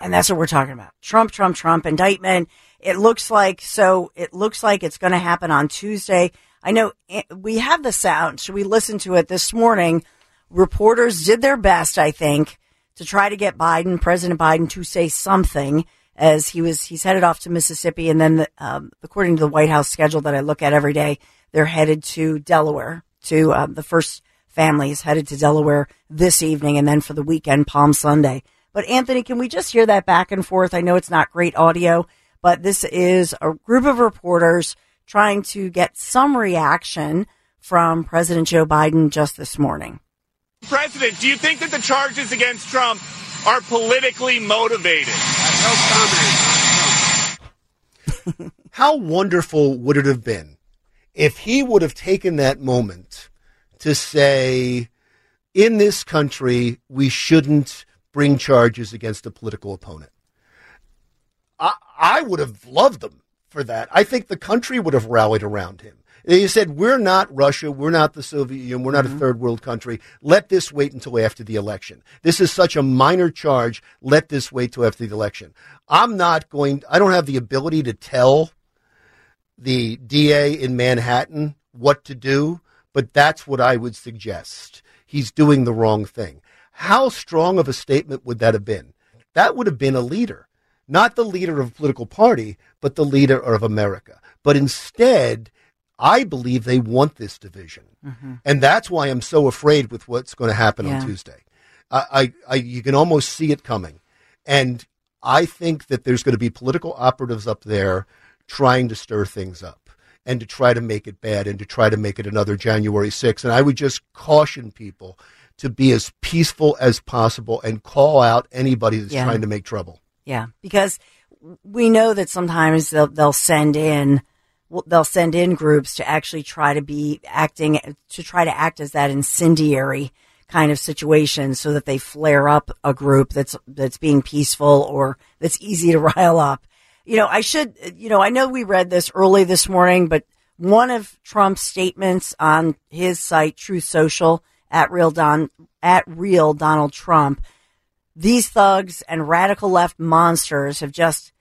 Speaker 2: And that's what we're talking about. Trump, Trump, Trump indictment. It looks like, so it looks like it's going to happen on Tuesday. I know eh, we have the sound. Should we listen to it this morning? Reporters did their best, I think, to try to get Biden, President Biden, to say something as he was, he's headed off to Mississippi. And then, the, um, according to the White House schedule that I look at every day, they're headed to Delaware to, um, the first family is headed to Delaware this evening and then for the weekend, Palm Sunday. But Anthony, can we just hear that back and forth? I know it's not great audio, but this is a group of reporters trying to get some reaction from President Joe Biden just this morning.
Speaker 12: President, do you think that the charges against Trump are politically motivated? No
Speaker 3: comment. How wonderful would it have been if he would have taken that moment to say, in this country, we shouldn't bring charges against a political opponent. I, I would have loved them for that. I think the country would have rallied around him. They said, We're not Russia. We're not the Soviet Union. We're not mm-hmm. a third world country. Let this wait until after the election. This is such a minor charge. Let this wait till after the election. I'm not going, I don't have the ability to tell the DA in Manhattan what to do, but that's what I would suggest. He's doing the wrong thing. How strong of a statement would that have been? That would have been a leader, not the leader of a political party, but the leader of America. But instead, I believe they want this division. Mm-hmm. And that's why I'm so afraid with what's going to happen yeah. on Tuesday. I, I, I, you can almost see it coming. And I think that there's going to be political operatives up there trying to stir things up and to try to make it bad and to try to make it another January 6th. And I would just caution people to be as peaceful as possible and call out anybody that's yeah. trying to make trouble.
Speaker 2: Yeah, because we know that sometimes they'll they'll send in they'll send in groups to actually try to be acting to try to act as that incendiary kind of situation so that they flare up a group that's that's being peaceful or that's easy to rile up. You know, I should you know, I know we read this early this morning, but one of Trump's statements on his site, Truth Social, at real Don at real Donald Trump. These thugs and radical left monsters have just,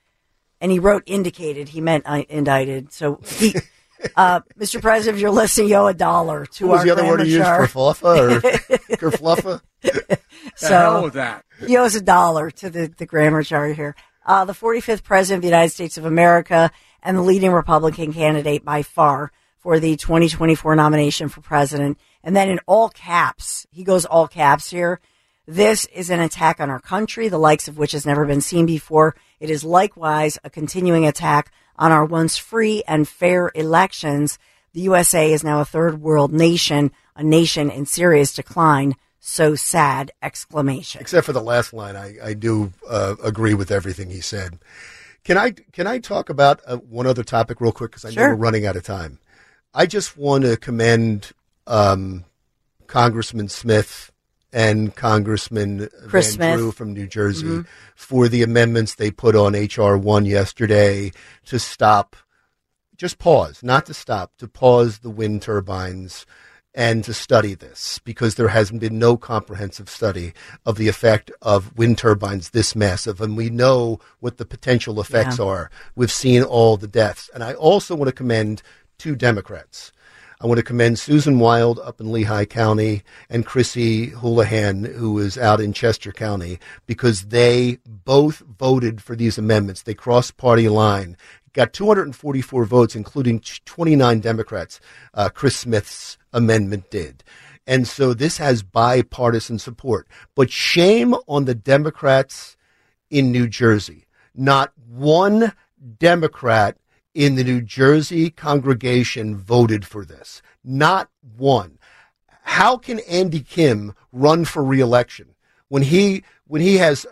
Speaker 2: and he wrote indicated. He meant uh, indicted. So he, uh, Mr. President, if you're listening, you owe a dollar to
Speaker 3: What was
Speaker 2: our
Speaker 3: the other word he used?
Speaker 2: grandma jar.
Speaker 3: Kerfluffa or kerfluffa?
Speaker 2: So
Speaker 13: that.
Speaker 2: He owes a dollar to the, the grammar jar here. Uh, the 45th president of the United States of America and the leading Republican candidate by far for the 2024 nomination for president. And then in all caps, he goes all caps here. This is an attack on our country, the likes of which has never been seen before. It is likewise a continuing attack on our once free and fair elections. The USA is now a third world nation, a nation in serious decline. So sad! Exclamation.
Speaker 3: Except for the last line, I, I do uh, agree with everything he said. Can I can I talk about uh, one other topic real quick because I
Speaker 2: Sure.
Speaker 3: know we're running out of time. I just want to commend um, Congressman Smith and Congressman
Speaker 2: Chris
Speaker 3: Van
Speaker 2: Smith.
Speaker 3: Drew from New Jersey
Speaker 2: Mhm.
Speaker 3: for the amendments they put on HR one yesterday to stop, just pause, not to stop, to pause the wind turbines and to study this because there has been no comprehensive study of the effect of wind turbines this massive. And we know what the potential effects
Speaker 14: Yeah.
Speaker 3: are. We've seen all the deaths. And I also want to commend two Democrats. I want to commend Susan Wild up in Lehigh County and Chrissy Houlihan, who is out in Chester County, because they both voted for these amendments. They crossed party line, got 244 votes, including 29 Democrats. Uh, Chris Smith's amendment did. And so this has bipartisan support. But shame on the Democrats in New Jersey. Not one Democrat in the New Jersey congregation voted for this. Not one. How can Andy Kim run for reelection when he when he has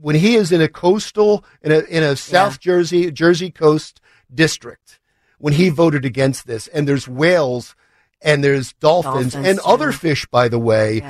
Speaker 3: when he is in a coastal in a in a South Jersey Jersey coast district when he voted against this and there's whales and there's dolphins,
Speaker 2: Dolphins,
Speaker 3: and
Speaker 2: yeah.
Speaker 3: other fish by the way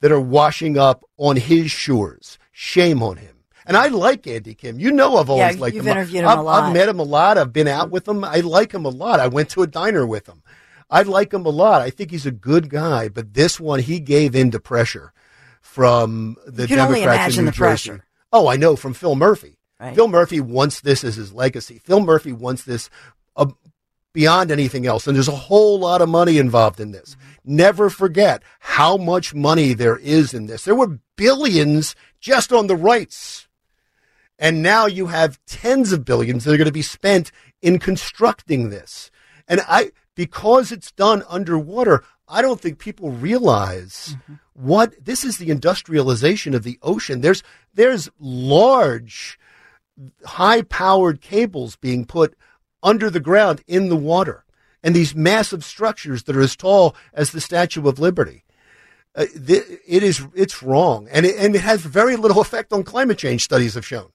Speaker 3: that are washing up on his shores. Shame on him. And I like Andy Kim. You know I've always
Speaker 2: Yeah,
Speaker 3: liked
Speaker 2: you've
Speaker 3: him.
Speaker 2: interviewed him
Speaker 3: I've,
Speaker 2: a lot.
Speaker 3: I've met him a lot. I've been out with him. I like him a lot. I went to a diner with him. I like him a lot. I think he's a good guy. But this one, he gave in to pressure from the
Speaker 2: You can only imagine
Speaker 3: in New
Speaker 2: the
Speaker 3: Jersey.
Speaker 2: pressure.
Speaker 3: Oh, I know from Phil Murphy.
Speaker 2: Right.
Speaker 3: Phil Murphy wants this as his legacy. Phil Murphy wants this uh, beyond anything else. And there's a whole lot of money involved in this. Never forget how much money there is in this. There were billions just on the rights. And now you have tens of billions that are going to be spent in constructing this. And I, because it's done underwater, I don't think people realize what this is the industrialization of the ocean. There's, there's large, high powered cables being put under the ground in the water and these massive structures that are as tall as the Statue of Liberty. Uh, th- it is it's wrong and it, and it has very little effect on climate change studies have shown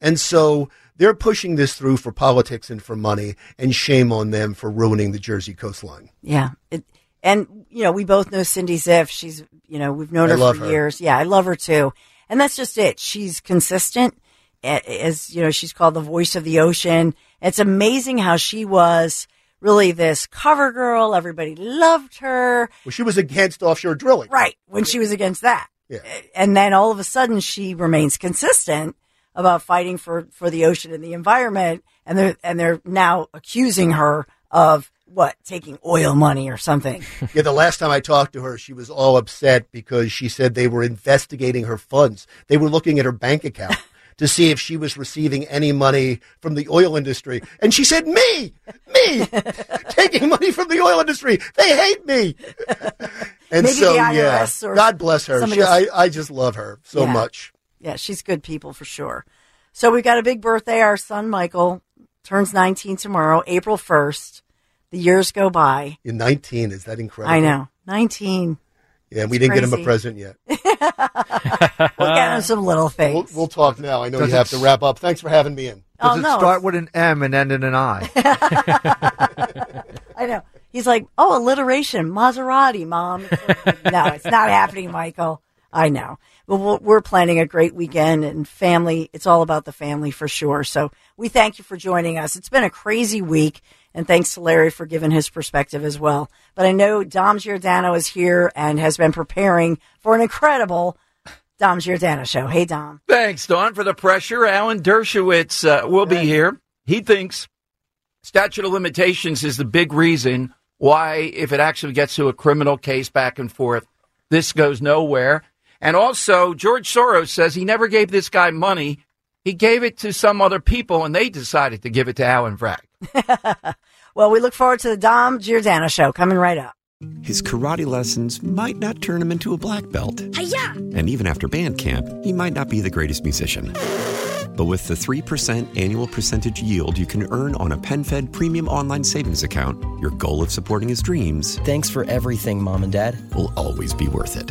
Speaker 3: and so they're pushing this through for politics and for money and shame on them for ruining the jersey coastline
Speaker 2: Yeah. It, and, you know, we both know Cindy Zipf. She's, you know, we've known her for
Speaker 3: her.
Speaker 2: years. Yeah, I love her too. And that's just it. She's consistent. As, you know, she's called the voice of the ocean. It's amazing how she was really this cover girl. Everybody loved her.
Speaker 3: well she was against offshore drilling
Speaker 2: Right. When she was against that.
Speaker 3: Yeah.
Speaker 2: And then all of a sudden she remains consistent about fighting for, for the ocean and the environment. And they're, and they're now accusing her of what? Taking oil money or something.
Speaker 3: yeah the last time i talked to her she was all upset because she said they were investigating her funds they were looking at her bank account to see if she was receiving any money from the oil industry and she said me me taking money from the oil industry they hate me and
Speaker 2: Maybe
Speaker 3: so yeah god bless her She- I, I just love her so
Speaker 2: Yeah.
Speaker 3: much
Speaker 2: Yeah, she's good people for sure. So we've got a big birthday. Our son Michael turns 19 tomorrow, April 1st. The years go by.
Speaker 3: in 19 is that incredible
Speaker 2: I know. 19.
Speaker 3: yeah we didn't get him a present yet
Speaker 2: We'll get him some little things.
Speaker 3: we'll, we'll talk now i know
Speaker 13: Does
Speaker 3: you have to wrap up thanks for having me in
Speaker 2: Oh,
Speaker 13: Does it
Speaker 2: no,
Speaker 13: start with an M and end in an I?
Speaker 2: I know. He's like, oh, alliteration, Maserati, mom. no, it's not happening, Michael. I know. But we'll- we're planning a great weekend and family. It's all about the family for sure. So we thank you for joining us. It's been a crazy week. And thanks to Larry for giving his perspective as well. But I know Dom Giordano is here and has been preparing for an incredible Dom Giordano show. Hey, Dom.
Speaker 14: Thanks, Dawn, for the pressure. Alan Dershowitz uh, will be here. He thinks statute of limitations is the big reason why, if it actually gets to a criminal case back and forth, this goes nowhere. And also, George Soros says he never gave this guy money. He gave it to some other people, and they decided to give it to Alan Bragg.
Speaker 2: Well, we look forward to the Dom Giordano show coming right up.
Speaker 5: His karate lessons might not turn him into a black belt.
Speaker 15: Hiya!
Speaker 5: And even after band camp, he might not be the greatest musician. But with the 3% annual percentage yield you can earn on a PenFed premium online savings account, your goal of supporting his dreams
Speaker 16: Thanks for everything, Mom and Dad.
Speaker 5: will always be worth it.